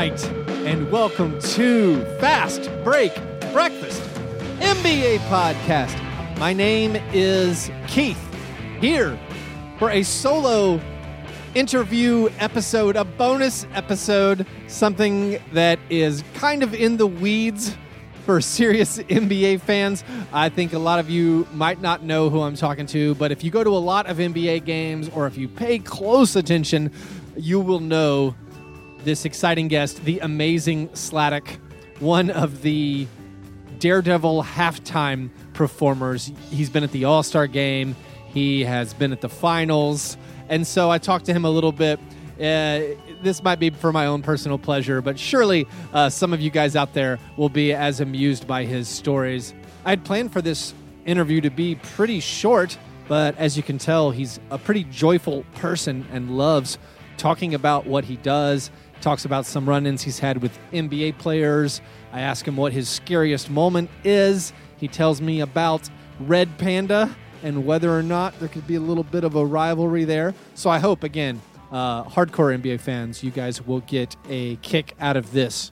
night, and welcome to Fast Break Breakfast NBA podcast. My name is Keith, here for a solo interview episode, a bonus episode, something that is kind of in the weeds for serious NBA fans. I think a lot of you might not know who I'm talking to, but if you go to a lot of NBA games or if you pay close attention, you will know this exciting guest, the amazing Sladek, one of the Daredevil halftime performers. He's been at the All Star game, he has been at the finals. And so I talked to him a little bit. Uh, this might be for my own personal pleasure, but surely uh, some of you guys out there will be as amused by his stories. I had planned for this interview to be pretty short, but as you can tell, he's a pretty joyful person and loves talking about what he does. Talks about some run ins he's had with NBA players. I ask him what his scariest moment is. He tells me about Red Panda and whether or not there could be a little bit of a rivalry there. So I hope, again, uh, hardcore NBA fans, you guys will get a kick out of this.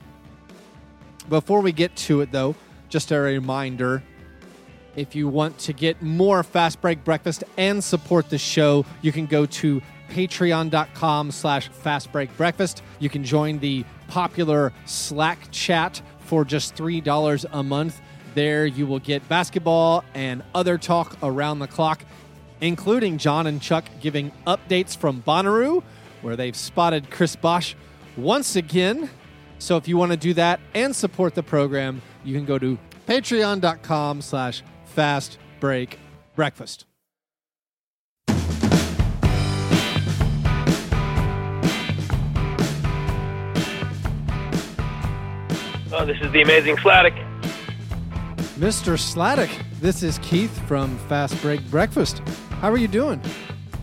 Before we get to it, though, just a reminder if you want to get more Fast Break Breakfast and support the show, you can go to patreon.com slash fastbreakbreakfast. You can join the popular Slack chat for just $3 a month. There you will get basketball and other talk around the clock, including John and Chuck giving updates from Bonnaroo, where they've spotted Chris Bosh once again. So if you want to do that and support the program, you can go to patreon.com slash fastbreakbreakfast. Oh, this is the amazing Sladek. Mr. Sladek, this is Keith from Fast Break Breakfast. How are you doing?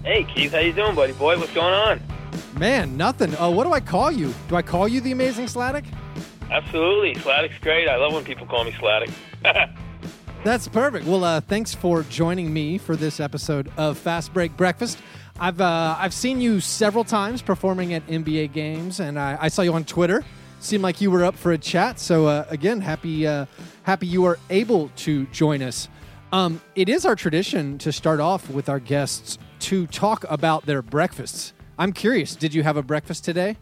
Hey, Keith, how you doing, buddy boy? What's going on? Man, nothing. Uh, what do I call you? Do I call you the amazing Sladek? Absolutely, Sladek's great. I love when people call me Sladek. That's perfect. Well, uh, thanks for joining me for this episode of Fast Break Breakfast. I've uh, I've seen you several times performing at NBA games, and I, I saw you on Twitter. Seemed like you were up for a chat. So uh, again, happy uh, happy you are able to join us. Um, it is our tradition to start off with our guests to talk about their breakfasts. I'm curious. Did you have a breakfast today?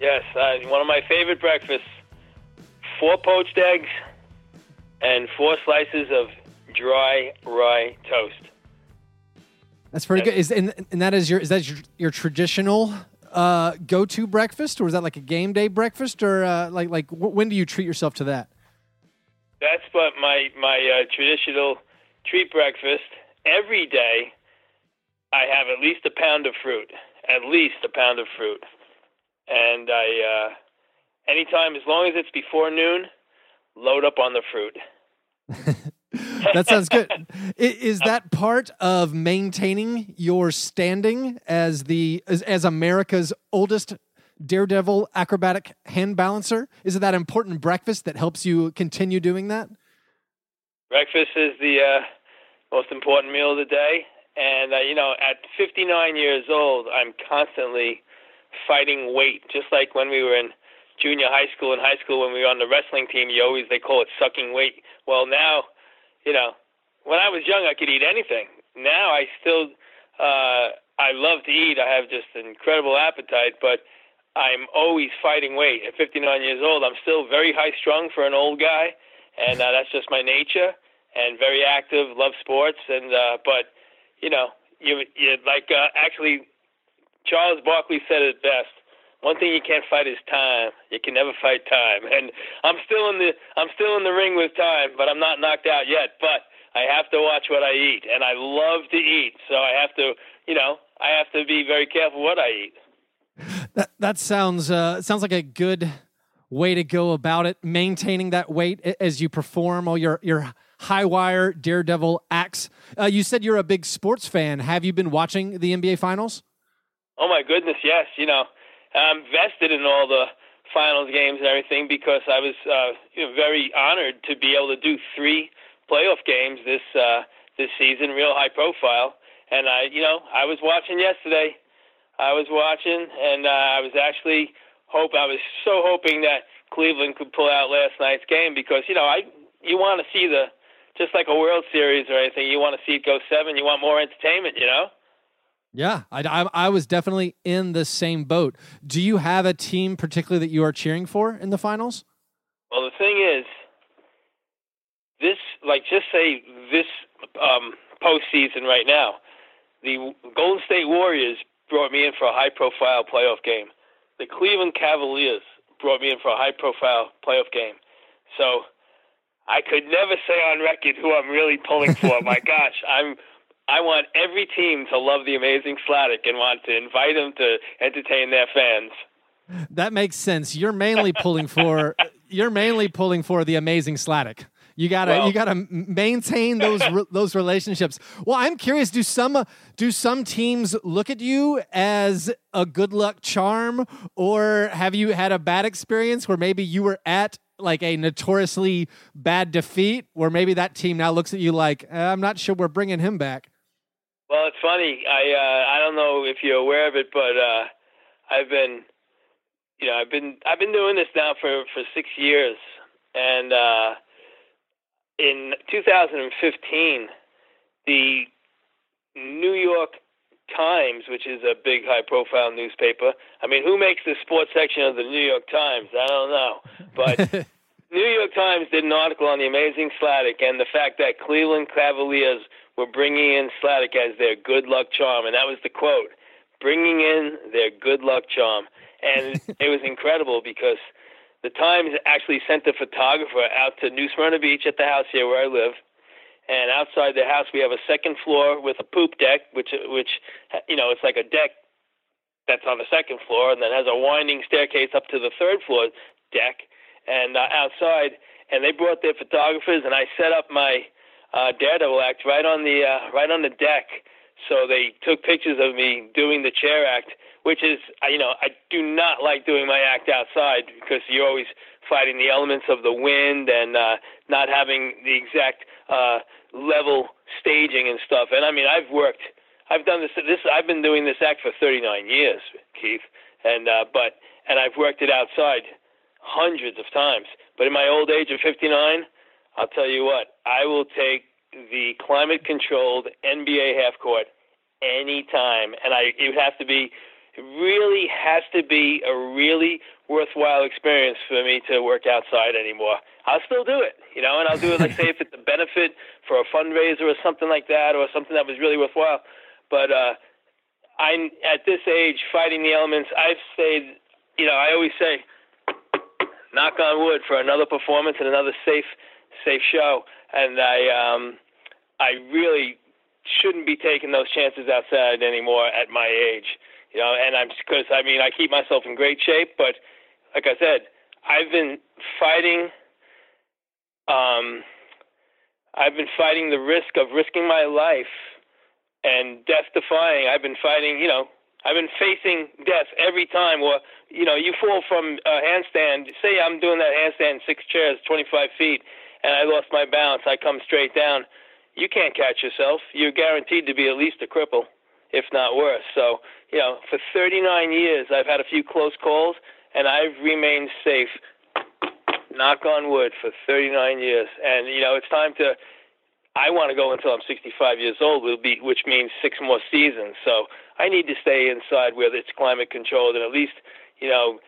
yes, uh, one of my favorite breakfasts: four poached eggs and four slices of dry rye toast. That's pretty good. Is and, and that is your is that your, your traditional uh, go to breakfast, or is that like a game day breakfast, or uh, like like wh- when do you treat yourself to that? That's what my my uh, traditional treat breakfast. Every day, I have at least a pound of fruit. At least a pound of fruit, and I uh, anytime as long as it's before noon, load up on the fruit. that sounds good. Is that part of maintaining your standing as the as, as America's oldest daredevil acrobatic hand balancer? Is it that important breakfast that helps you continue doing that? Breakfast is the uh, most important meal of the day, and uh, you know, at 59 years old, I'm constantly fighting weight. Just like when we were in junior high school and high school, when we were on the wrestling team, you always they call it sucking weight. Well, now, you know, when I was young, I could eat anything. Now, I still, uh, I love to eat. I have just an incredible appetite, but I'm always fighting weight. At 59 years old, I'm still very high strung for an old guy, and uh, that's just my nature. And very active, love sports, and uh, but you know, you you like uh, actually, Charles Barkley said it best. One thing you can't fight is time. You can never fight time. And I'm still in the I'm still in the ring with time, but I'm not knocked out yet. But I have to watch what I eat, and I love to eat, so I have to, you know, I have to be very careful what I eat. That that sounds uh, sounds like a good way to go about it. Maintaining that weight as you perform all your your high wire daredevil acts. Uh, you said you're a big sports fan. Have you been watching the NBA finals? Oh my goodness, yes. You know, I'm vested in all the finals games and everything because I was uh, you know, very honored to be able to do three playoff games this uh, this season, real high profile. And I, you know, I was watching yesterday. I was watching, and uh, I was actually hope I was so hoping that Cleveland could pull out last night's game because you know I you want to see the just like a World Series or anything. You want to see it go seven. You want more entertainment. You know. Yeah, I, I, I was definitely in the same boat. Do you have a team particularly that you are cheering for in the finals? Well, the thing is, this like just say this um, postseason right now, the Golden State Warriors brought me in for a high-profile playoff game. The Cleveland Cavaliers brought me in for a high-profile playoff game. So I could never say on record who I'm really pulling for. My gosh, I'm I want every team to love the amazing Sladek and want to invite him to entertain their fans. That makes sense. You're mainly pulling for you're mainly pulling for the amazing Sladek. You gotta well, you gotta maintain those those relationships. Well, I'm curious. Do some do some teams look at you as a good luck charm, or have you had a bad experience where maybe you were at like a notoriously bad defeat, where maybe that team now looks at you like eh, I'm not sure we're bringing him back? Well, it's funny. I uh, I don't know if you're aware of it, but uh, I've been, you know, I've been I've been doing this now for for six years, and uh, in 2015, the New York Times, which is a big high-profile newspaper. I mean, who makes the sports section of the New York Times? I don't know, but. New York Times did an article on the amazing Sladek and the fact that Cleveland Cavaliers were bringing in Sladek as their good luck charm, and that was the quote: "Bringing in their good luck charm," and it was incredible because the Times actually sent a photographer out to New Smyrna Beach at the house here where I live, and outside the house we have a second floor with a poop deck, which which you know it's like a deck that's on the second floor, and then has a winding staircase up to the third floor deck, and uh, outside. And they brought their photographers, and I set up my uh, Daredevil act right on the uh, right on the deck. So they took pictures of me doing the chair act, which is you know I do not like doing my act outside because you're always fighting the elements of the wind and uh, not having the exact uh, level staging and stuff. And I mean I've worked, I've done this this I've been doing this act for 39 years, Keith, and uh, but and I've worked it outside hundreds of times. But in my old age of 59. I'll tell you what, I will take the climate controlled NBA half court anytime. And I it would have to be it really has to be a really worthwhile experience for me to work outside anymore. I'll still do it, you know, and I'll do it like say if it's a benefit for a fundraiser or something like that or something that was really worthwhile. But uh I'm at this age fighting the elements. I've stayed you know, I always say knock on wood for another performance and another safe safe show, and I um, I really shouldn't be taking those chances outside anymore at my age. You know, and I'm because I mean I keep myself in great shape, but like I said, I've been fighting. Um, I've been fighting the risk of risking my life and death defying. I've been fighting, you know, I've been facing death every time. Or you know, you fall from a handstand. Say I'm doing that handstand six chairs, 25 feet, and I lost my balance, I come straight down. You can't catch yourself. You're guaranteed to be at least a cripple, if not worse. So, you know, for 39 years, I've had a few close calls, and I've remained safe, knock on wood, for 39 years. And, you know, it's time to. I want to go until I'm 65 years old, be, which means six more seasons. So I need to stay inside where it's climate controlled and at least, you know,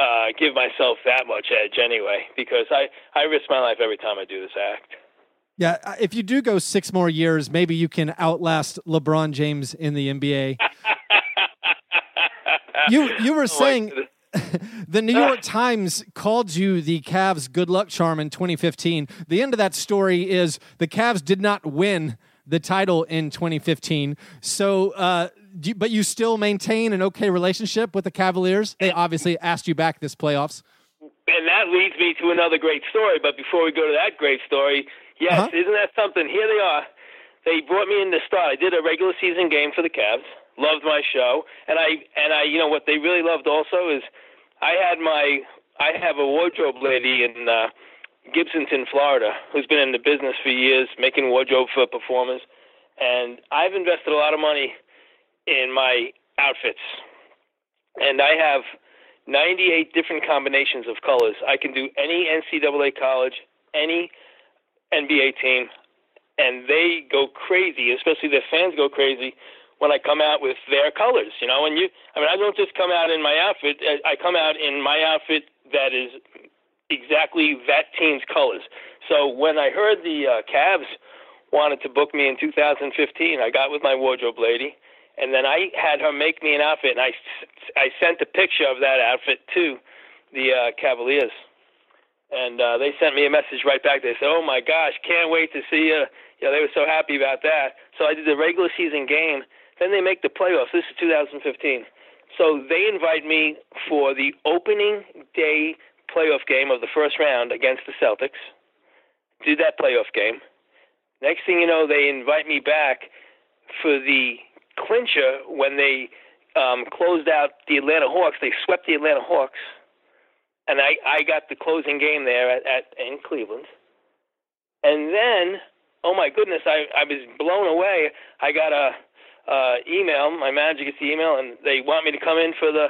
uh, give myself that much edge anyway, because I, I risk my life every time I do this act. Yeah, uh, if you do go six more years, maybe you can outlast LeBron James in the NBA. you you were saying the New York Times called you the Cavs good luck charm in 2015. The end of that story is the Cavs did not win the title in 2015. So uh, you, but you still maintain an okay relationship with the Cavaliers. They obviously asked you back this playoffs. And that leads me to another great story. But before we go to that great story, yes, uh-huh. isn't that something? Here they are. They brought me in to start. I did a regular season game for the Cavs. Loved my show, and I and I, you know what they really loved also is I had my I have a wardrobe lady in uh, Gibsonton, Florida, who's been in the business for years, making wardrobe for performers, and I've invested a lot of money in my outfits. And I have 98 different combinations of colors. I can do any NCAA college, any NBA team, and they go crazy, especially the fans go crazy when I come out with their colors, you know. And you, I mean, I don't just come out in my outfit. I come out in my outfit that is exactly that team's colors. So when I heard the uh, Cavs wanted to book me in 2015, I got with my wardrobe lady and then I had her make me an outfit, and I, I sent a picture of that outfit to the uh, Cavaliers, and uh, they sent me a message right back. They said, "Oh my gosh, can't wait to see you." Know, they were so happy about that. So I did the regular season game. Then they make the playoffs. This is 2015. So they invite me for the opening day playoff game of the first round against the Celtics. Did that playoff game. Next thing you know, they invite me back for the clincher when they um, closed out the Atlanta Hawks. They swept the Atlanta Hawks, and I I got the closing game there at, at in Cleveland. And then, oh my goodness, I I was blown away. I got a uh, email. My manager gets the email, and they want me to come in for the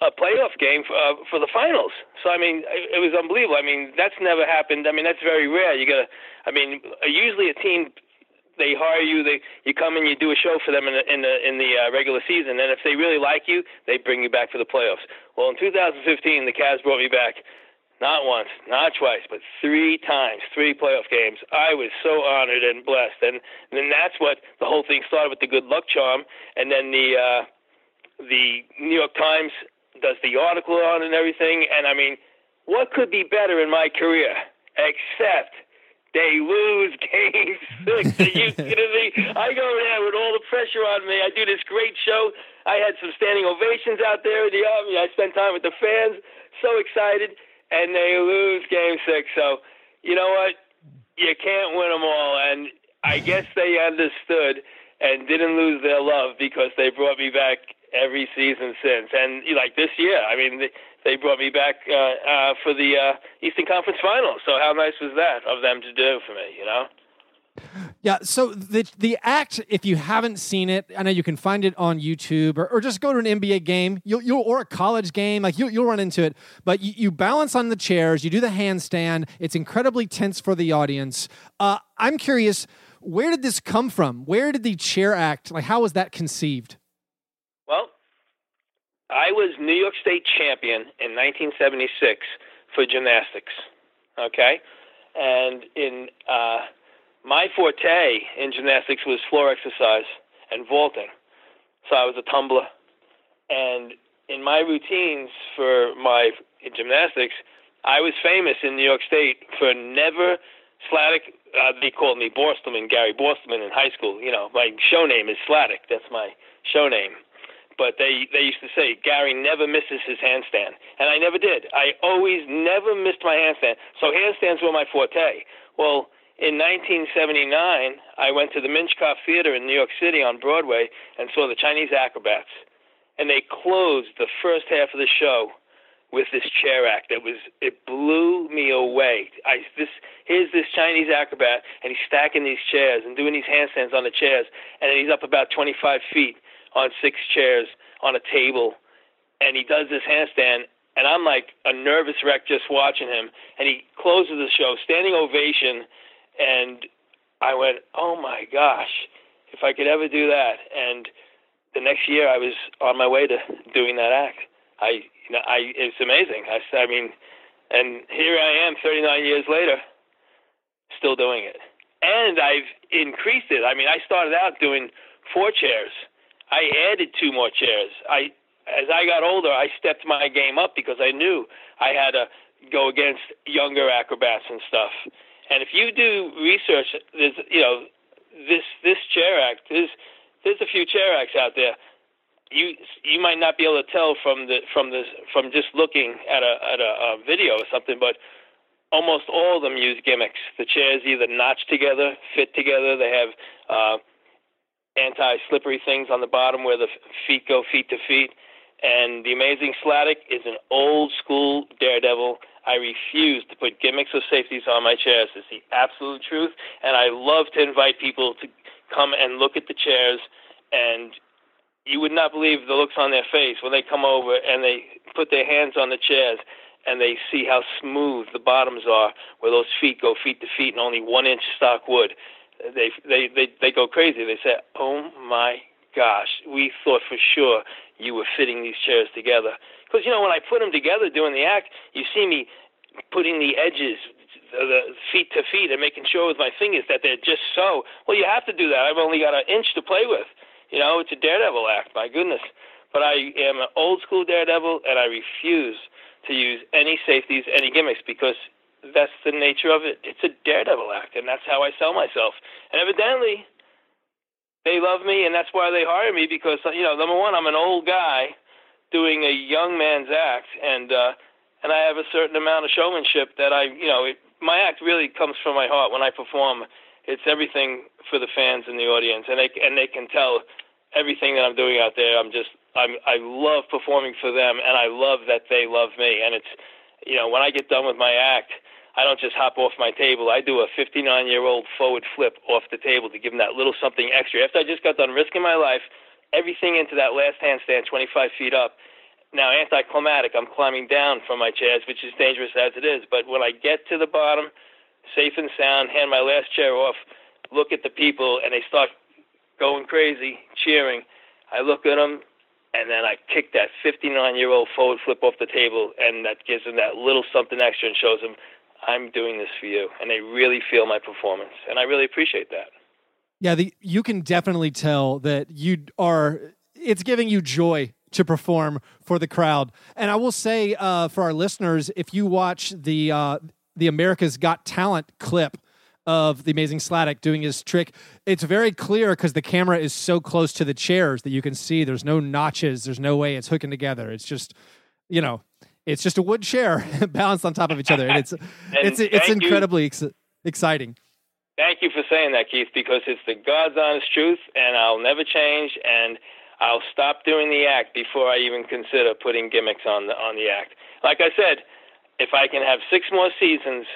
a playoff game for, uh, for the finals. So I mean, it, it was unbelievable. I mean, that's never happened. I mean, that's very rare. You gotta. I mean, usually a team they hire you. They you come and you do a show for them in the in the in the uh, regular season, and if they really like you, they bring you back for the playoffs. Well, in 2015, the Cavs brought me back. Not once, not twice, but three times, three playoff games. I was so honored and blessed, and, and then that's what the whole thing started with the good luck charm, and then the uh, the New York Times does the article on and everything. And I mean, what could be better in my career except they lose game six. Are you kidding me? I go there with all the pressure on me. I do this great show. I had some standing ovations out there in the army. I spent time with the fans, so excited, and they lose game six. So, you know what? You can't win them all. And I guess they understood and didn't lose their love because they brought me back every season since. And like this year, I mean, they brought me back uh, uh, for the uh, Eastern Conference Finals. So how nice was that of them to do for me? You know. Yeah, so the the act, if you haven't seen it, I know you can find it on YouTube or, or just go to an NBA game, you'll, you'll or a college game, like you'll, you'll run into it. But you, you, balance on the chairs, you do the handstand. It's incredibly tense for the audience. Uh, I'm curious, where did this come from? Where did the chair act? Like, how was that conceived? I was New York State champion in 1976 for gymnastics. Okay, and in uh, my forte in gymnastics was floor exercise and vaulting. So I was a tumbler, and in my routines for my gymnastics, I was famous in New York State for never Sladek. Uh, they called me Borstelman, Gary Borstelman in high school. You know, my show name is Sladek. That's my show name but they they used to say Gary never misses his handstand, and I never did. I always never missed my handstand. So handstands were my forte. Well, in 1979, I went to the Minskoff Theater in New York City on Broadway and saw the Chinese acrobats, and they closed the first half of the show with this chair act that was it blew me away. I this here's this Chinese acrobat and he's stacking these chairs and doing these handstands on the chairs and he's up about 25 feet on six chairs on a table, and he does this handstand, and I'm like a nervous wreck just watching him. And he closes the show, standing ovation, and I went, "Oh my gosh, if I could ever do that!" And the next year, I was on my way to doing that act. I, you know, I it's amazing. I, I mean, and here I am, 39 years later, still doing it. And I've increased it. I mean, I started out doing four chairs I added two more chairs. I as I got older, I stepped my game up because I knew I had to go against younger acrobats and stuff. And if you do research, there's you know this this chair act. There's there's a few chair acts out there. You you might not be able to tell from the from the from just looking at a at a, a video or something, but almost all of them use gimmicks. The chairs either notch together, fit together. They have uh, anti-slippery things on the bottom where the feet go feet to feet. And the amazing Sladek is an old school daredevil. I refuse to put gimmicks or safeties on my chairs. It's the absolute truth. And I love to invite people to come and look at the chairs. And you would not believe the looks on their face when they come over and they put their hands on the chairs and they see how smooth the bottoms are, where those feet go feet to feet and only one inch stock wood. They they they they go crazy. They say, "Oh my gosh, we thought for sure you were fitting these chairs together." Because you know when I put them together doing the act, you see me putting the edges, the feet to feet, and making sure with my fingers that they're just so. Well, you have to do that. I've only got an inch to play with. You know, it's a daredevil act. My goodness. But I am an old school daredevil, and I refuse to use any safeties, any gimmicks, because that's the nature of it. It's a daredevil act, and that's how I sell myself. And evidently, they love me, and that's why they hire me. Because you know, number one, I'm an old guy doing a young man's act, and uh, and I have a certain amount of showmanship that I, you know, it, my act really comes from my heart when I perform. It's everything for the fans and the audience, and they and they can tell everything that I'm doing out there. I'm just I'm I love performing for them, and I love that they love me. And it's you know when I get done with my act, I don't just hop off my table. I do a 59 year old forward flip off the table to give them that little something extra. After I just got done risking my life, everything into that last handstand 25 feet up. Now anticlimactic, I'm climbing down from my chairs, which is dangerous as it is. But when I get to the bottom, safe and sound, hand my last chair off, look at the people, and they start going crazy, cheering. I look at them, and then I kick that 59 year old forward flip off the table, and that gives them that little something extra and shows them I'm doing this for you, and they really feel my performance, and I really appreciate that. Yeah, the, you can definitely tell that you are. It's giving you joy to perform for the crowd, and I will say uh, for our listeners, if you watch the uh, the America's Got Talent clip of the amazing Sladek doing his trick. It's very clear because the camera is so close to the chairs that you can see there's no notches, there's no way it's hooking together. It's just, you know, it's just a wood chair balanced on top of each other, and it's and it's it's incredibly ex- exciting. Thank you for saying that, Keith, because it's the God's honest truth, and I'll never change, and I'll stop doing the act before I even consider putting gimmicks on the on the act. Like I said, if I can have six more seasons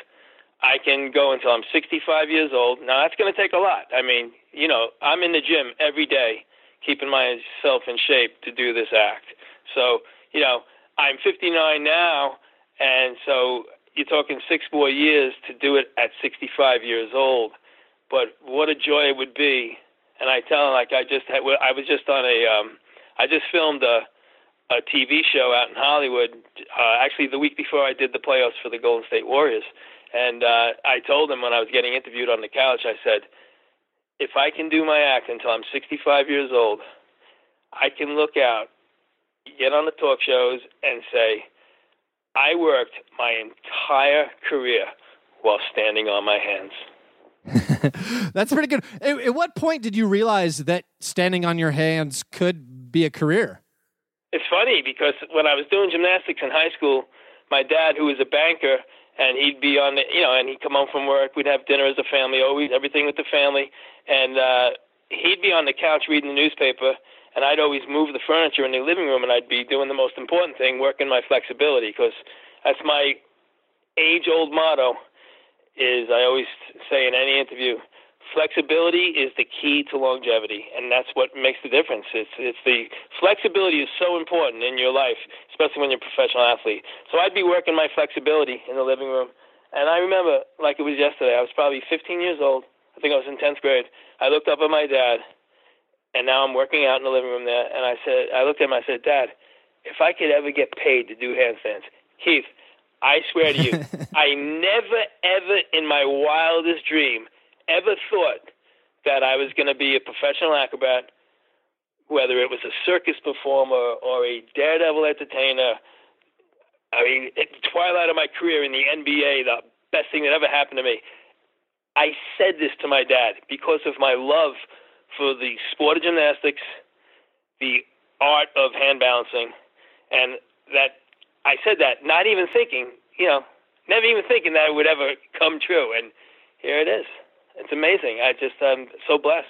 I can go until I'm 65 years old. Now that's going to take a lot. I mean, you know, I'm in the gym every day, keeping myself in shape to do this act. So, you know, I'm 59 now, and so you're talking six more years to do it at 65 years old. But what a joy it would be! And I tell him, like I just had, I was just on a, um, I just filmed a, a TV show out in Hollywood. Uh, actually, the week before I did the playoffs for the Golden State Warriors and uh, I told him when I was getting interviewed on the couch, I said, if I can do my act until I'm 65 years old, I can look out, get on the talk shows, and say, I worked my entire career while standing on my hands. That's pretty good. At, at, what point did you realize that standing on your hands could be a career? It's funny because when I was doing gymnastics in high school, my dad, who was a banker, and he'd be on the, you know, and he'd come home from work. We'd have dinner as a family, always everything with the family, and uh, he'd be on the couch reading the newspaper, and I'd always move the furniture in the living room, and I'd be doing the most important thing, working my flexibility, because that's my age-old motto. Is I always say in any interview, flexibility is the key to longevity, and that's what makes the difference. It's it's the flexibility is so important in your life, especially when you're a professional athlete. So I'd be working my flexibility in the living room, and I remember like it was yesterday. I was probably 15 years old. I think I was in 10th grade. I looked up at my dad, and now I'm working out in the living room there. And I said, I looked at him. I said, Dad, if I could ever get paid to do handstands, Keith. I swear to you, I never, ever in my wildest dream ever thought that I was going to be a professional acrobat, whether it was a circus performer or a daredevil entertainer, I mean, at the twilight of my career in the NBA, the best thing that ever happened to me. I said this to my dad because of my love for the sport of gymnastics, the art of hand balancing, and that I said that not even thinking, you know, never even thinking that it would ever come true. And here it is it's amazing. I just I'm so blessed.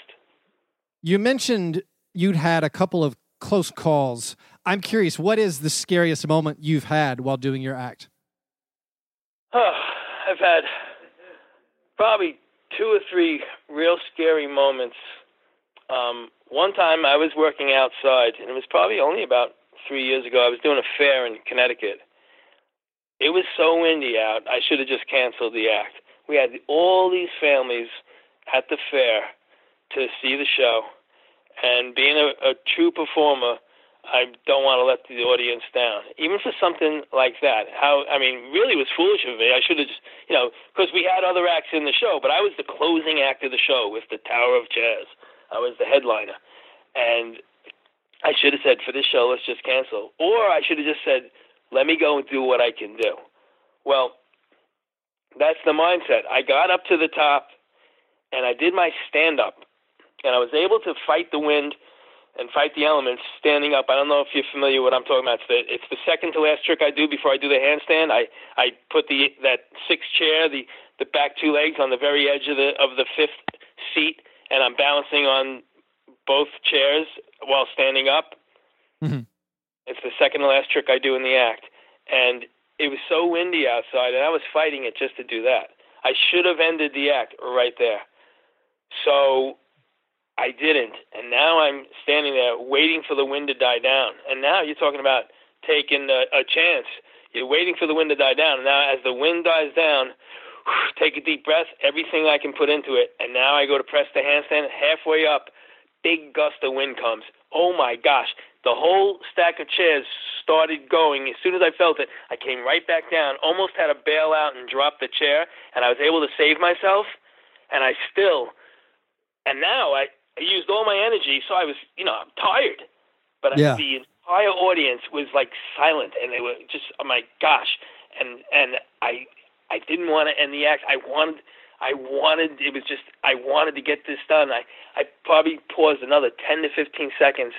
You mentioned you'd had a couple of close calls. I'm curious, what is the scariest moment you've had while doing your act? Oh, I've had probably two or three real scary moments. Um, one time I was working outside, and it was probably only about three years ago. I was doing a fair in Connecticut. It was so windy out, I should have just canceled the act. We had all these families at the fair to see the show, and being a, a true performer, I don't want to let the audience down, even for something like that. How I mean, really was foolish of me. I should have just, you know, because we had other acts in the show, but I was the closing act of the show with the Tower of Chairs. I was the headliner, and I should have said for this show, let's just cancel, or I should have just said, let me go and do what I can do. Well, that's the mindset. I got up to the top, and I did my stand up, and I was able to fight the wind and fight the elements standing up. I don't know if you're familiar with what I'm talking about. It's the, it's the second to last trick I do before I do the handstand. I, I put the that sixth chair, the, the back two legs on the very edge of the of the fifth seat, and I'm balancing on both chairs while standing up. Mm-hmm. It's the second to last trick I do in the act, and it was so windy outside, and I was fighting it just to do that. I should have ended the act right there. So I didn't, and now I'm standing there waiting for the wind to die down. And now you're talking about taking a, a chance. You're waiting for the wind to die down. And now, as the wind dies down, take a deep breath, everything I can put into it, and now I go to press the handstand. Halfway up, big gust of wind comes. Oh my gosh! The whole stack of chairs started going. As soon as I felt it, I came right back down. Almost had to bail out and drop the chair, and I was able to save myself. And I still, and now I I used all my energy, so I was, you know, I'm tired. But yeah. I, the entire audience was like silent, and they were just, oh my gosh, and and I I didn't want to end the act. I wanted. I wanted it was just I wanted to get this done. I I probably paused another 10 to 15 seconds,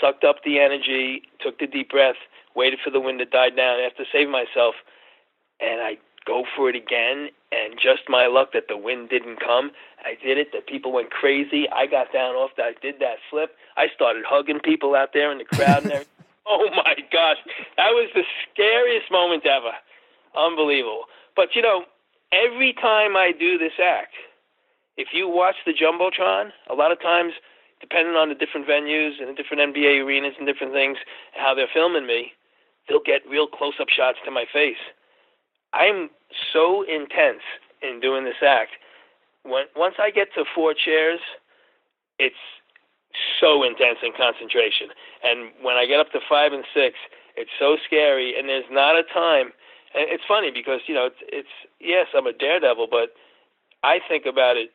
sucked up the energy, took the deep breath, waited for the wind to die down after saving myself, and I go for it again. And just my luck that the wind didn't come. I did it. The people went crazy. I got down off that. I did that flip. I started hugging people out there in the crowd and everything. oh my gosh, that was the scariest moment ever. Unbelievable. But you know, every time I do this act, if you watch the jumbotron, a lot of times, depending on the different venues and the different NBA arenas and different things, how they're filming me, they'll get real close-up shots to my face. I'm so intense in doing this act. When once I get to four chairs, it's so intense in concentration. And when I get up to five and six, it's so scary. And there's not a time. And it's funny because you know it's, it's yes, I'm a daredevil, but I think about it,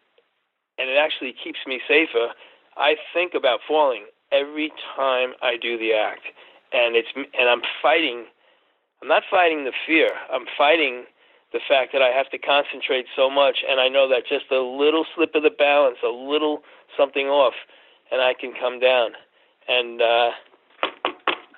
and it actually keeps me safer. I think about falling every time I do the act, and it's and I'm fighting I'm not fighting the fear. I'm fighting the fact that I have to concentrate so much, and I know that just a little slip of the balance, a little something off, and I can come down. And uh,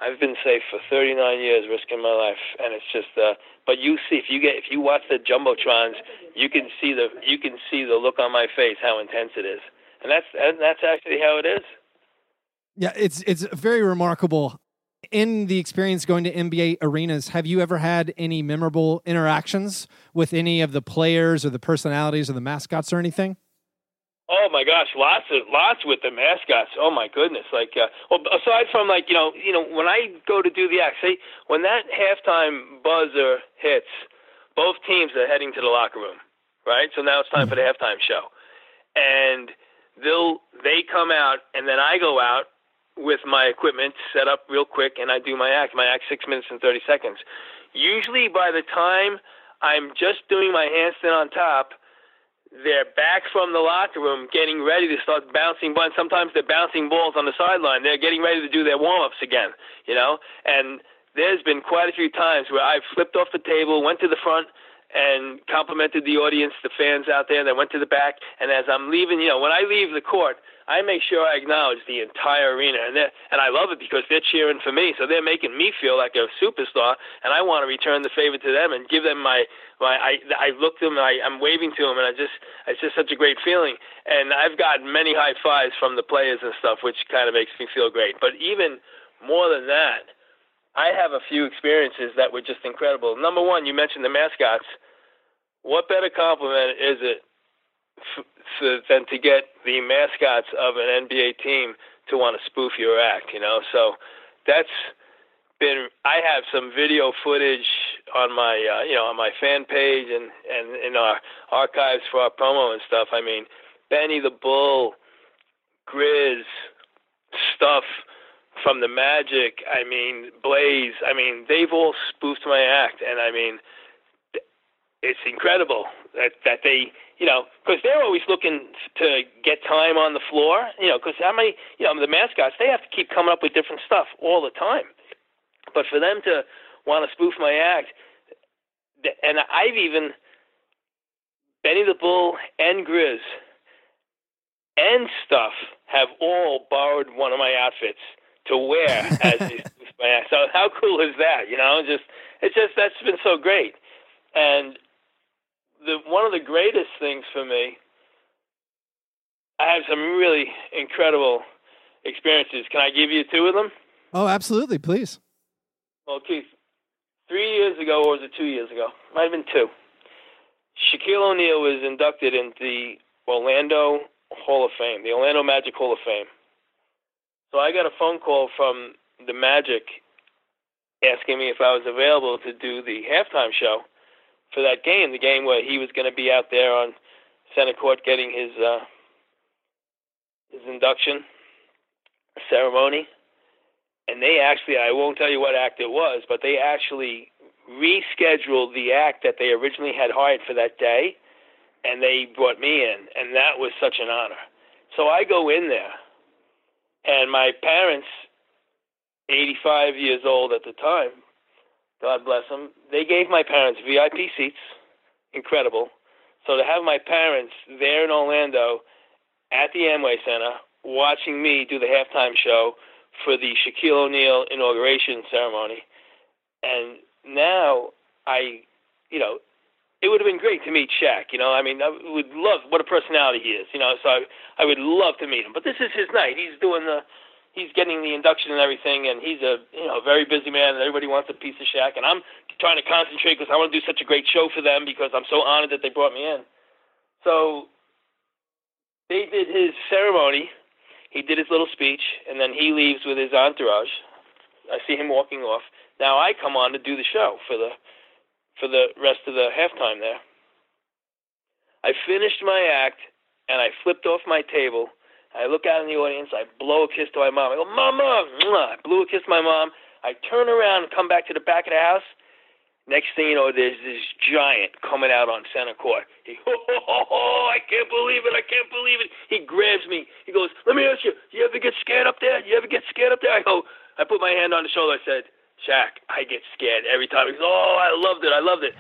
I've been safe for 39 years, risking my life, and it's just. Uh, but you see, if you get, if you watch the jumbotrons, you can see the, you can see the look on my face, how intense it is, and that's, and that's actually how it is. Yeah, it's it's very remarkable in the experience going to NBA arenas, have you ever had any memorable interactions with any of the players or the personalities or the mascots or anything? Oh my gosh, lots of lots with the mascots. Oh my goodness! Like, uh, well, aside from like you know, you know, when I go to do the act, say when that halftime buzzer hits, both teams are heading to the locker room, right? So now it's time for the halftime show, and they'll they come out, and then I go out, with my equipment set up real quick and I do my act. My act six minutes and thirty seconds. Usually by the time I'm just doing my handstand on top, they're back from the locker room getting ready to start bouncing balls. Sometimes they're bouncing balls on the sideline. They're getting ready to do their warm ups again, you know? And there's been quite a few times where I've flipped off the table, went to the front, and complimented the audience, the fans out there, and went to the back. And as I'm leaving, you know, when I leave the court, I make sure I acknowledge the entire arena, and and I love it because they're cheering for me, so they're making me feel like a superstar, and I want to return the favor to them and give them my my I I look them, I I'm waving to them, and I just it's just such a great feeling, and I've gotten many high fives from the players and stuff, which kind of makes me feel great. But even more than that, I have a few experiences that were just incredible. Number one, you mentioned the mascots. What better compliment is it f- than to get the mascots of an NBA team to want to spoof your act, you know. So that's been. I have some video footage on my, uh, you know, on my fan page and and in our archives for our promo and stuff. I mean, Benny the Bull, Grizz, stuff from the Magic. I mean, Blaze. I mean, they've all spoofed my act, and I mean, it's incredible that that they you know, because they're always looking to get time on the floor, you know, because how many, you know, the mascots, they have to keep coming up with different stuff all the time. But for them to want to spoof my act, and I've even, Benny the Bull and Grizz and stuff have all borrowed one of my outfits to wear as my act. So how cool is that? You know, just it's just that's been so great, and the one of the greatest things for me. I have some really incredible experiences. Can I give you two of them? Oh, absolutely, please. Well, Keith, three years ago, or was it two years ago? Might have been two. Shaquille O'Neal was inducted into the Orlando Hall of Fame, the Orlando Magic Hall of Fame. So I got a phone call from the Magic asking me if I was available to do the halftime show for that game, the game where he was going to be out there on center court getting his uh, his induction ceremony. And they actually, I won't tell you what act it was, but they actually rescheduled the act that they originally had hired for that day, and they brought me in, and that was such an honor. So I go in there, and my parents, 85 years old at the time, God bless them. They gave my parents VIP seats. Incredible. So to have my parents there in Orlando at the Amway Center watching me do the halftime show for the Shaquille O'Neal inauguration ceremony. And now I, you know, it would have been great to meet Shaq. You know, I mean, I would love what a personality he is. You know, so I, I would love to meet him. But this is his night. He's doing the he's getting the induction and everything, and he's a you know very busy man, and everybody wants a piece of Shaq, and I'm trying to concentrate because I want to do such a great show for them because I'm so honored that they brought me in. So they did his ceremony. He did his little speech, and then he leaves with his entourage. I see him walking off. Now I come on to do the show for the for the rest of the halftime there. I finished my act, and I flipped off my table I look out in the audience. I blow a kiss to my mom. I go, Mama! I blew a kiss to my mom. I turn around and come back to the back of the house. Next thing you know, there's this giant coming out on center court. He, oh, oh, oh, I can't believe it. I can't believe it. He grabs me. He goes, Let me ask you, you ever get scared up there? You ever get scared up there? I go, I put my hand on the shoulder. I said, Shaq, I get scared every time. He goes, Oh, I loved it. I loved it.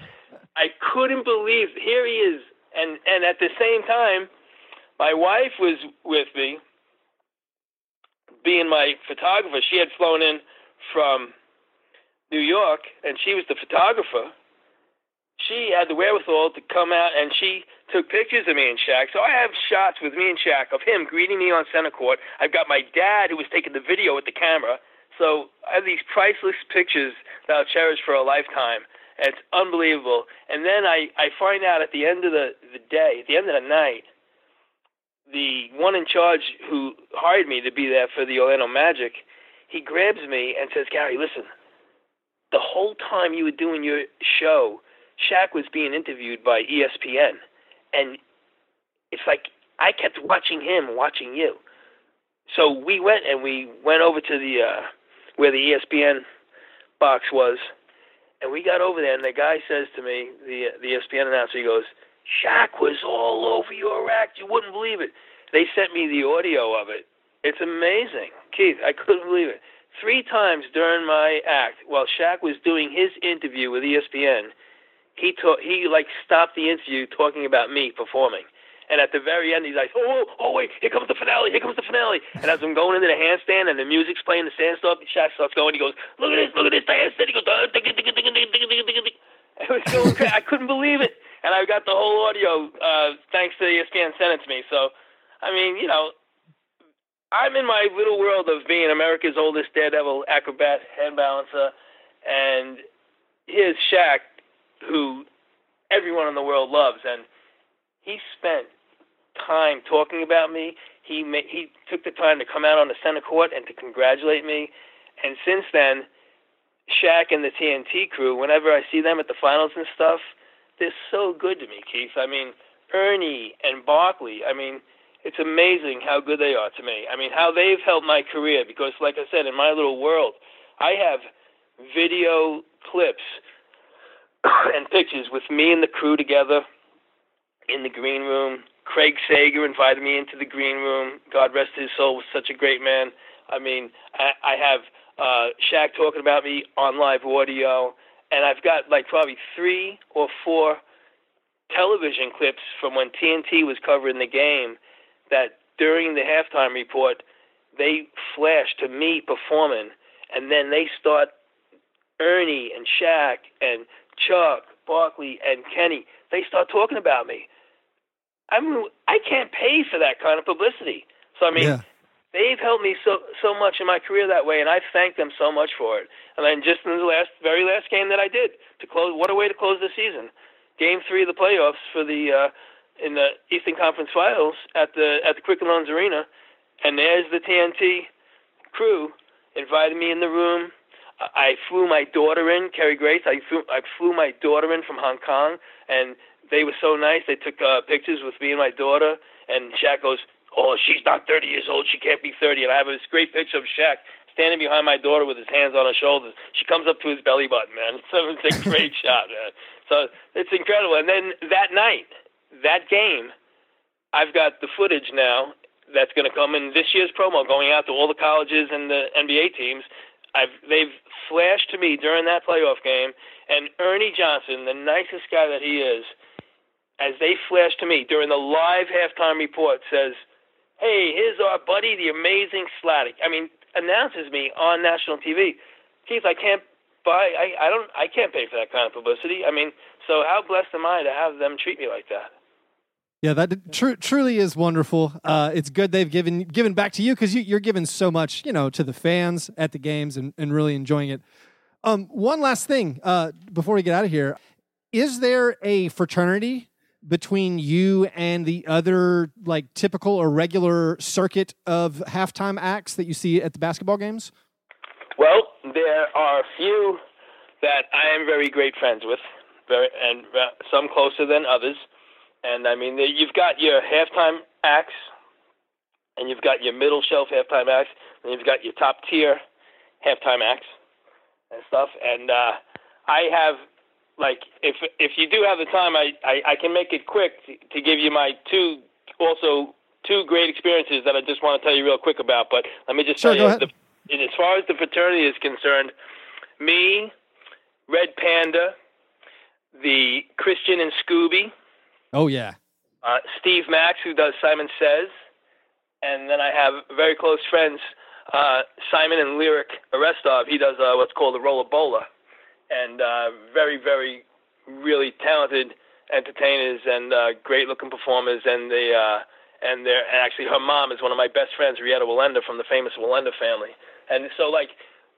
I couldn't believe here he is. And and at the same time, my wife was with me, being my photographer. She had flown in from New York, and she was the photographer. She had the wherewithal to come out, and she took pictures of me and Shaq. So I have shots with me and Shaq of him greeting me on center court. I've got my dad who was taking the video with the camera. So I have these priceless pictures that I'll cherish for a lifetime. And it's unbelievable. And then I, I find out at the end of the, the day, at the end of the night, the one in charge who hired me to be there for the Orlando Magic, he grabs me and says, Gary, listen, the whole time you were doing your show, Shaq was being interviewed by ESPN. And it's like I kept watching him, watching you. So we went and we went over to the uh, where the ESPN box was, and we got over there. And the guy says to me, the the ESPN announcer, he goes, Shaq was all over your act. You wouldn't believe it. They sent me the audio of it. It's amazing. Keith, I couldn't believe it. Three times during my act, while Shaq was doing his interview with ESPN, he ta- he like stopped the interview talking about me performing. And at the very end, he's like, "Oh, oh, oh wait! Here comes the finale! Here comes the finale!" And as I'm going into the handstand and the music's playing, the stand stop, Shaq starts going. He goes, "Look at this! Look at this! The handstand!" He goes, "It was so crazy! I couldn't believe it!" and I got the whole audio uh, thanks to ESPN sent it to me. So, I mean, you know, I'm in my little world of being America's oldest daredevil acrobat hand balancer, and here's Shaq, who everyone in the world loves, and he spent time talking about me. He he took the time to come out on the center court and to congratulate me. And since then, Shaq and the TNT crew, whenever I see them at the finals and stuff, they're so good to me, Keith. I mean, Ernie and Barkley. I mean, it's amazing how good they are to me. I mean, how they've helped my career because, like I said, in my little world, I have video clips and pictures with me and the crew together in the green room. Craig Sager invited me into the green room. God rest his soul, was such a great man. I mean, I, I have uh, Shaq talking about me on live audio, and I've got like probably three or four television clips from when TNT was covering the game that during the halftime report they flash to me performing, and then they start Ernie and Shaq and Chuck Barkley and Kenny. They start talking about me. I mean, I can't pay for that kind of publicity. So I mean, yeah. they've helped me so so much in my career that way, and I thank them so much for it. And then just in the last, very last game that I did to close, what a way to close the season! Game three of the playoffs for the uh, in the Eastern Conference Finals at the at the Quicken Loans Arena, and there's the TNT crew invited me in the room. I flew my daughter in, Kerry Grace. I flew I flew my daughter in from Hong Kong, and they were so nice. They took uh, pictures with me and my daughter, and Shaq goes, "Oh, she's not 30 years old. She can't be 30." And I have this great picture of Shaq standing behind my daughter with his hands on her shoulders. She comes up to his belly button, man. So it's a great shot, man. So it's incredible. And then that night, that game, I've got the footage now that's going to come in this year's promo, going out to all the colleges and the NBA teams. I've they've flashed to me during that playoff game, and Ernie Johnson, the nicest guy that he is, as they flash to me during the live halftime report, says, "Hey, here's our buddy, the amazing Sladek." I mean, announces me on national TV. Keith, I can't buy. I I don't. I can't pay for that kind of publicity. I mean, so how blessed am I to have them treat me like that? Yeah, that tr- truly is wonderful. Uh, it's good they've given given back to you because you, are giving so much, you know, to the fans at the games and, and really enjoying it. Um, one last thing uh, before we get out of here: is there a fraternity between you and the other like typical or regular circuit of halftime acts that you see at the basketball games? Well, there are a few that I am very great friends with, very, and uh, some closer than others. And I mean, you've got your halftime acts, and you've got your middle shelf halftime acts, and you've got your top tier halftime acts and stuff. And uh, I have like if if you do have the time, I I, I can make it quick to, to give you my two also two great experiences that I just want to tell you real quick about. But let me just sure, tell you, the, as far as the fraternity is concerned, me, Red Panda, the Christian and Scooby Oh yeah. Uh, Steve Max, who does Simon Says, and then I have very close friends, uh, Simon and Lyric Arestov. He does uh, what's called the Rolla Bola, and uh, very, very, really talented entertainers and uh, great looking performers. And they uh, and they and actually her mom is one of my best friends, Rietta Wallenda from the famous Wallenda family. And so like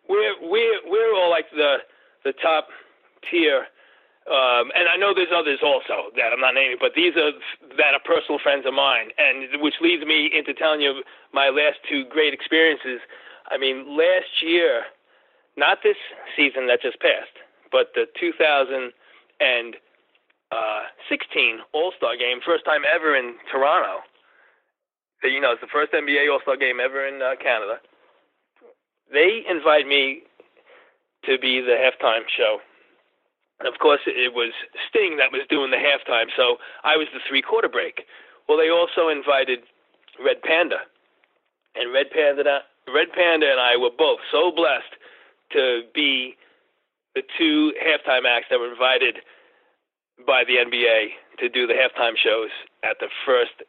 we're we're we're all like the the top tier um, and I know there's others also that I'm not naming, but these are that are personal friends of mine, and which leads me into telling you my last two great experiences. I mean, last year, not this season that just passed, but the 2016 All Star Game, first time ever in Toronto. You know, it's the first NBA All Star Game ever in uh, Canada. They invite me to be the halftime show and of course, it was Sting that was doing the halftime, so I was the three quarter break. Well, they also invited Red Panda, and Red Panda, Red Panda, and I were both so blessed to be the two halftime acts that were invited by the NBA to do the halftime shows at the first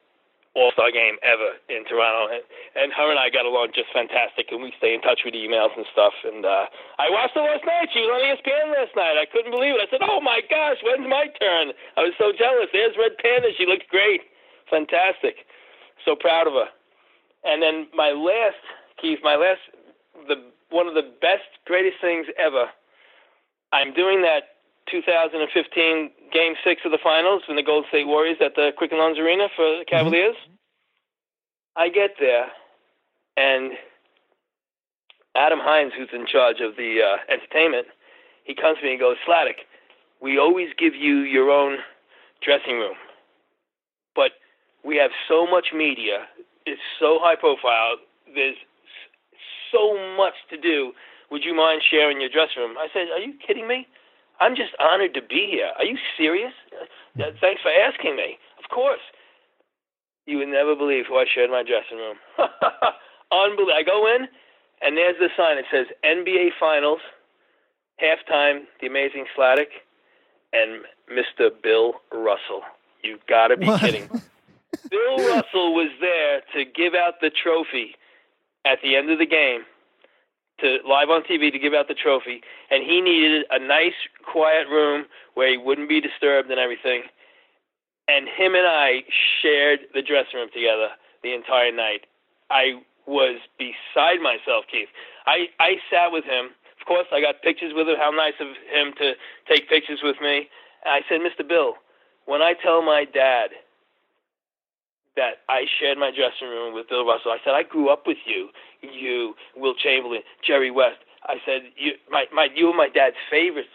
all Star game ever in Toronto, and, and her and I got along just fantastic, and we stay in touch with emails and stuff. And uh, I watched her last night. She was on ESPN last night. I couldn't believe it. I said, "Oh my gosh, when's my turn?" I was so jealous. There's Red Panda. She looks great, fantastic. So proud of her. And then my last, Keith, my last, the one of the best, greatest things ever. I'm doing that 2015 Game Six of the finals in the Golden State Warriors at the Quicken Loans Arena for the Cavaliers. Mm-hmm. I get there, and Adam Hines, who's in charge of the uh, entertainment, he comes to me and goes, Sladek, we always give you your own dressing room, but we have so much media. It's so high profile. There's so much to do. Would you mind sharing your dressing room? I said, Are you kidding me? I'm just honored to be here. Are you serious? Thanks for asking me. Of course. You would never believe who I shared my dressing room. Unbelievable. I go in, and there's the sign. It says NBA Finals, halftime, the amazing Sladek, and Mr. Bill Russell. You've got to be what? kidding. Bill Russell was there to give out the trophy at the end of the game, to live on TV to give out the trophy, and he needed a nice, quiet room where he wouldn't be disturbed and everything. And him and I shared the dressing room together the entire night. I was beside myself, Keith. I I sat with him. Of course, I got pictures with him. How nice of him to take pictures with me. And I said, Mr. Bill, when I tell my dad that I shared my dressing room with Bill Russell, I said, I grew up with you, you, Wilt Chamberlain, Jerry West. I said, you, my, my, you were my dad's favorites.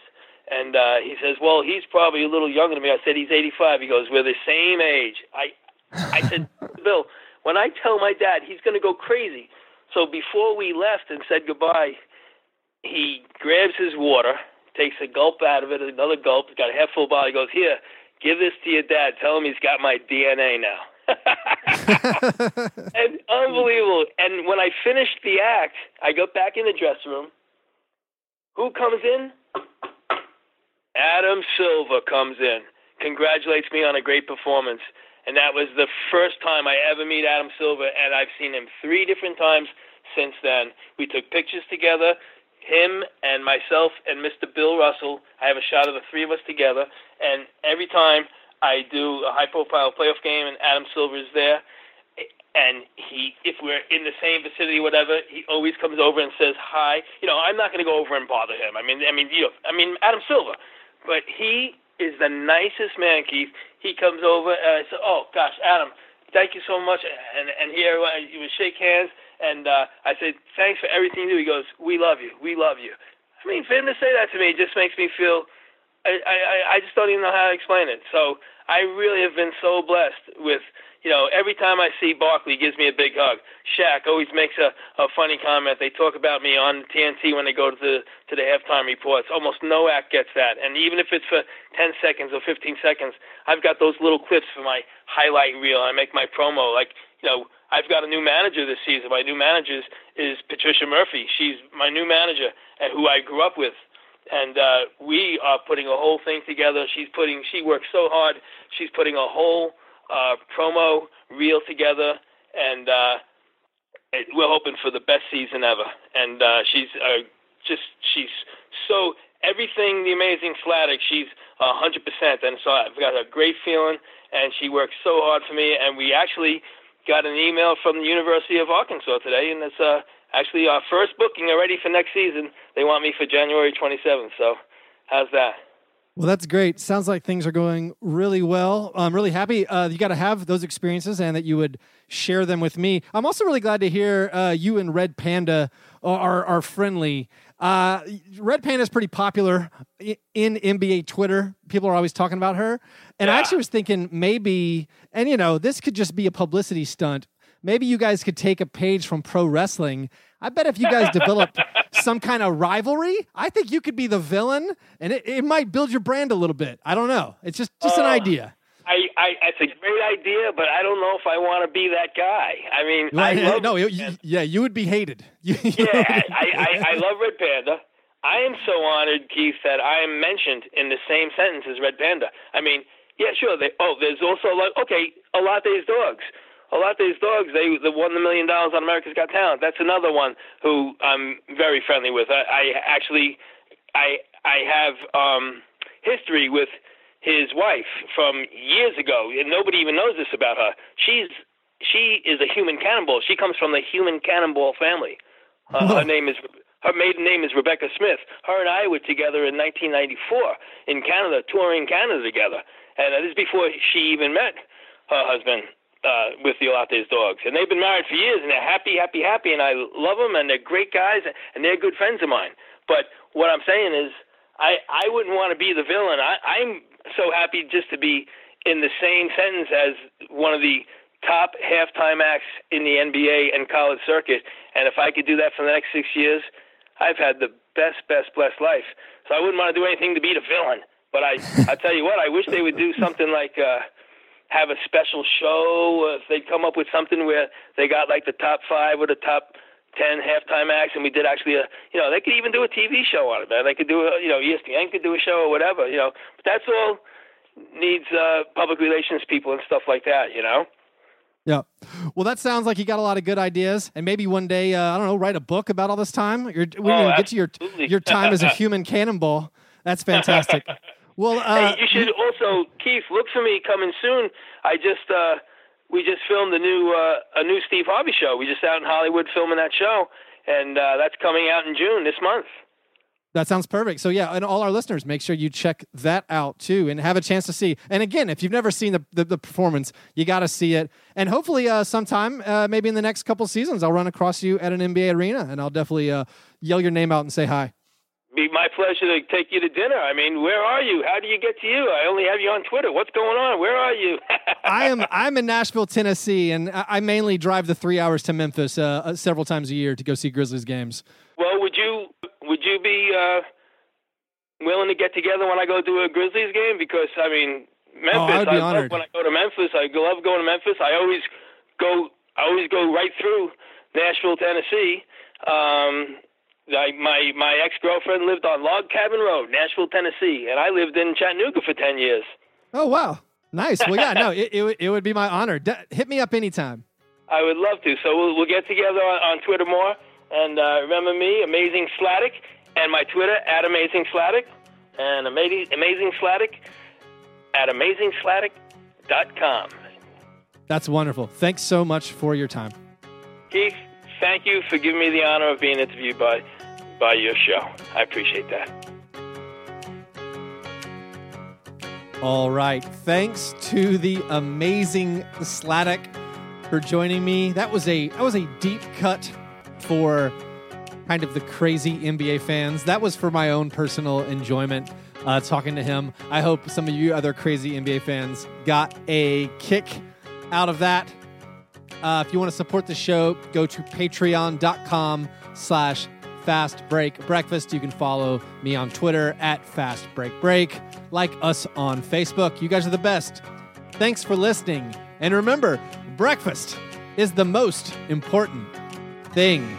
And uh, he says, well, he's probably a little younger than me. I said, he's 85. He goes, we're the same age. I, I said, Bill, when I tell my dad, he's going to go crazy. So before we left and said goodbye, he grabs his water, takes a gulp out of it, another gulp, got a half full bottle. He goes, Here, give this to your dad. Tell him he's got my DNA now. and unbelievable. And when I finished the act, I go back in the dressing room. Who comes in? Adam Silver comes in, congratulates me on a great performance. And that was the first time I ever meet Adam Silver, and I've seen him three different times since then. We took pictures together, him and myself and Mr. Bill Russell. I have a shot of the three of us together, and every time I do a high-profile playoff game and Adam Silver is there, and he, if we're in the same vicinity, whatever, he always comes over and says hi. You know, I'm not going to go over and bother him. I mean, I mean, you know, I mean, Adam Silver, but he is the nicest man, Keith. He comes over and I said, "Oh gosh, Adam, thank you so much." And and here he would shake hands, and uh, I said, "Thanks for everything you do." He goes, "We love you. We love you." I mean, for him to say that to me just makes me feel. I, I I just don't even know how to explain it. So I really have been so blessed with you know, every time I see Barkley, gives me a big hug. Shaq always makes a, a funny comment. They talk about me on TNT when they go to the to the halftime reports. Almost no act gets that, and even if it's for 10 seconds or 15 seconds, I've got those little clips for my highlight reel. I make my promo. Like, you know, I've got a new manager this season. My new manager is, is Patricia Murphy. She's my new manager, and who I grew up with and uh, we are putting a whole thing together. She's putting, she works so hard. She's putting a whole uh, promo reel together, and uh, it, we're hoping for the best season ever. And uh, she's uh, just she's so everything the amazing Sladek. She's a hundred percent, and so I've got a great feeling. And she works so hard for me. And we actually got an email from the University of Arkansas today, and it's uh, actually our first booking already for next season. They want me for January 27th. So, how's that? Well, that's great. Sounds like things are going really well. I'm really happy uh, you got to have those experiences and that you would share them with me. I'm also really glad to hear uh, you and Red Panda are, are friendly. Uh, Red Panda is pretty popular in NBA Twitter. People are always talking about her. And yeah. I actually was thinking maybe, and you know, this could just be a publicity stunt. Maybe you guys could take a page from pro wrestling I bet if you guys developed some kind of rivalry, I think you could be the villain, and it, it might build your brand a little bit. I don't know. It's just just uh, an idea. I, I, it's a great idea, but I don't know if I want to be that guy. I mean, well, I no, you, yeah, you would be hated. yeah, I, I, I love Red Panda. I am so honored, Keith, that I am mentioned in the same sentence as Red Panda. I mean, yeah, sure. They, oh, there's also like okay, a lot of these dogs, they, they won the million dollars on America's Got Talent. That's another one who I'm very friendly with. I, I actually, I I have um, history with his wife from years ago, and nobody even knows this about her. She's she is a human cannonball. She comes from the human cannonball family. Uh, her name is her maiden name is Rebecca Smith. Her and I were together in 1994 in Canada, touring Canada together. And uh, this is before she even met her husband uh, with the Olate's dogs. And they've been married for years, and they're happy, happy, happy. And I love them, and they're great guys, and they're good friends of mine. But what I'm saying is, I, I wouldn't want to be the villain. I, I'm so happy just to be in the same sentence as one of the top halftime acts in the NBA and college circuit. And if I could do that for the next six years, I've had the best, best, blessed life. So I wouldn't want to do anything to be the villain. But I, I tell you what, I wish they would do something like uh, have a special show. If they'd come up with something where they got like the top five or the top ten halftime acts, and we did actually a, you know, they could even do a TV show on it, man. They could do a, you know, ESPN could do a show or whatever, you know. But that's all needs uh, public relations people and stuff like that, you know. Yeah. Well, that sounds like you got a lot of good ideas, and maybe one day, uh, I don't know, write a book about all this time. You're, we oh, get to your your time as a human cannonball. That's fantastic. well, uh, hey, you should also, Keith, look for me coming soon. I just uh, we just filmed a new uh, a new Steve Harvey show. We just out in Hollywood filming that show, and uh, that's coming out in June this month. That sounds perfect. So yeah, and all our listeners, make sure you check that out too, and have a chance to see. And again, if you've never seen the the, the performance, you got to see it. And hopefully, uh, sometime, uh, maybe in the next couple seasons, I'll run across you at an NBA arena, and I'll definitely uh, yell your name out and say hi. Be my pleasure to take you to dinner. I mean, where are you? How do you get to you? I only have you on Twitter. What's going on? Where are you? I am. I'm in Nashville, Tennessee, and I mainly drive the three hours to Memphis uh, uh, several times a year to go see Grizzlies games. Well, would you would you be uh, willing to get together when I go to a Grizzlies game? Because I mean, Memphis. Oh, I love when I go to Memphis. I love going to Memphis. I always go. I always go right through Nashville, Tennessee. Um, I, my my ex girlfriend lived on Log Cabin Road, Nashville, Tennessee, and I lived in Chattanooga for ten years. Oh wow, nice. Well, yeah, no, it, it, it would be my honor. De- hit me up anytime. I would love to. So we'll, we'll get together on, on Twitter more. And uh, remember me, Amazing Sladek, and my Twitter at Amazing Sladek, and Amazing Amazing Sladek at AmazingSladek.com. That's wonderful. Thanks so much for your time. Keith, thank you for giving me the honor of being interviewed by by your show. I appreciate that. All right. Thanks to the amazing Sladek for joining me. That was a that was a deep cut for kind of the crazy NBA fans. That was for my own personal enjoyment. Uh, talking to him. I hope some of you other crazy NBA fans got a kick out of that. Uh, if you want to support the show, go to patreon.com slash fast break breakfast. You can follow me on Twitter at fast break break. Like us on Facebook. You guys are the best. Thanks for listening. And remember, breakfast is the most important thing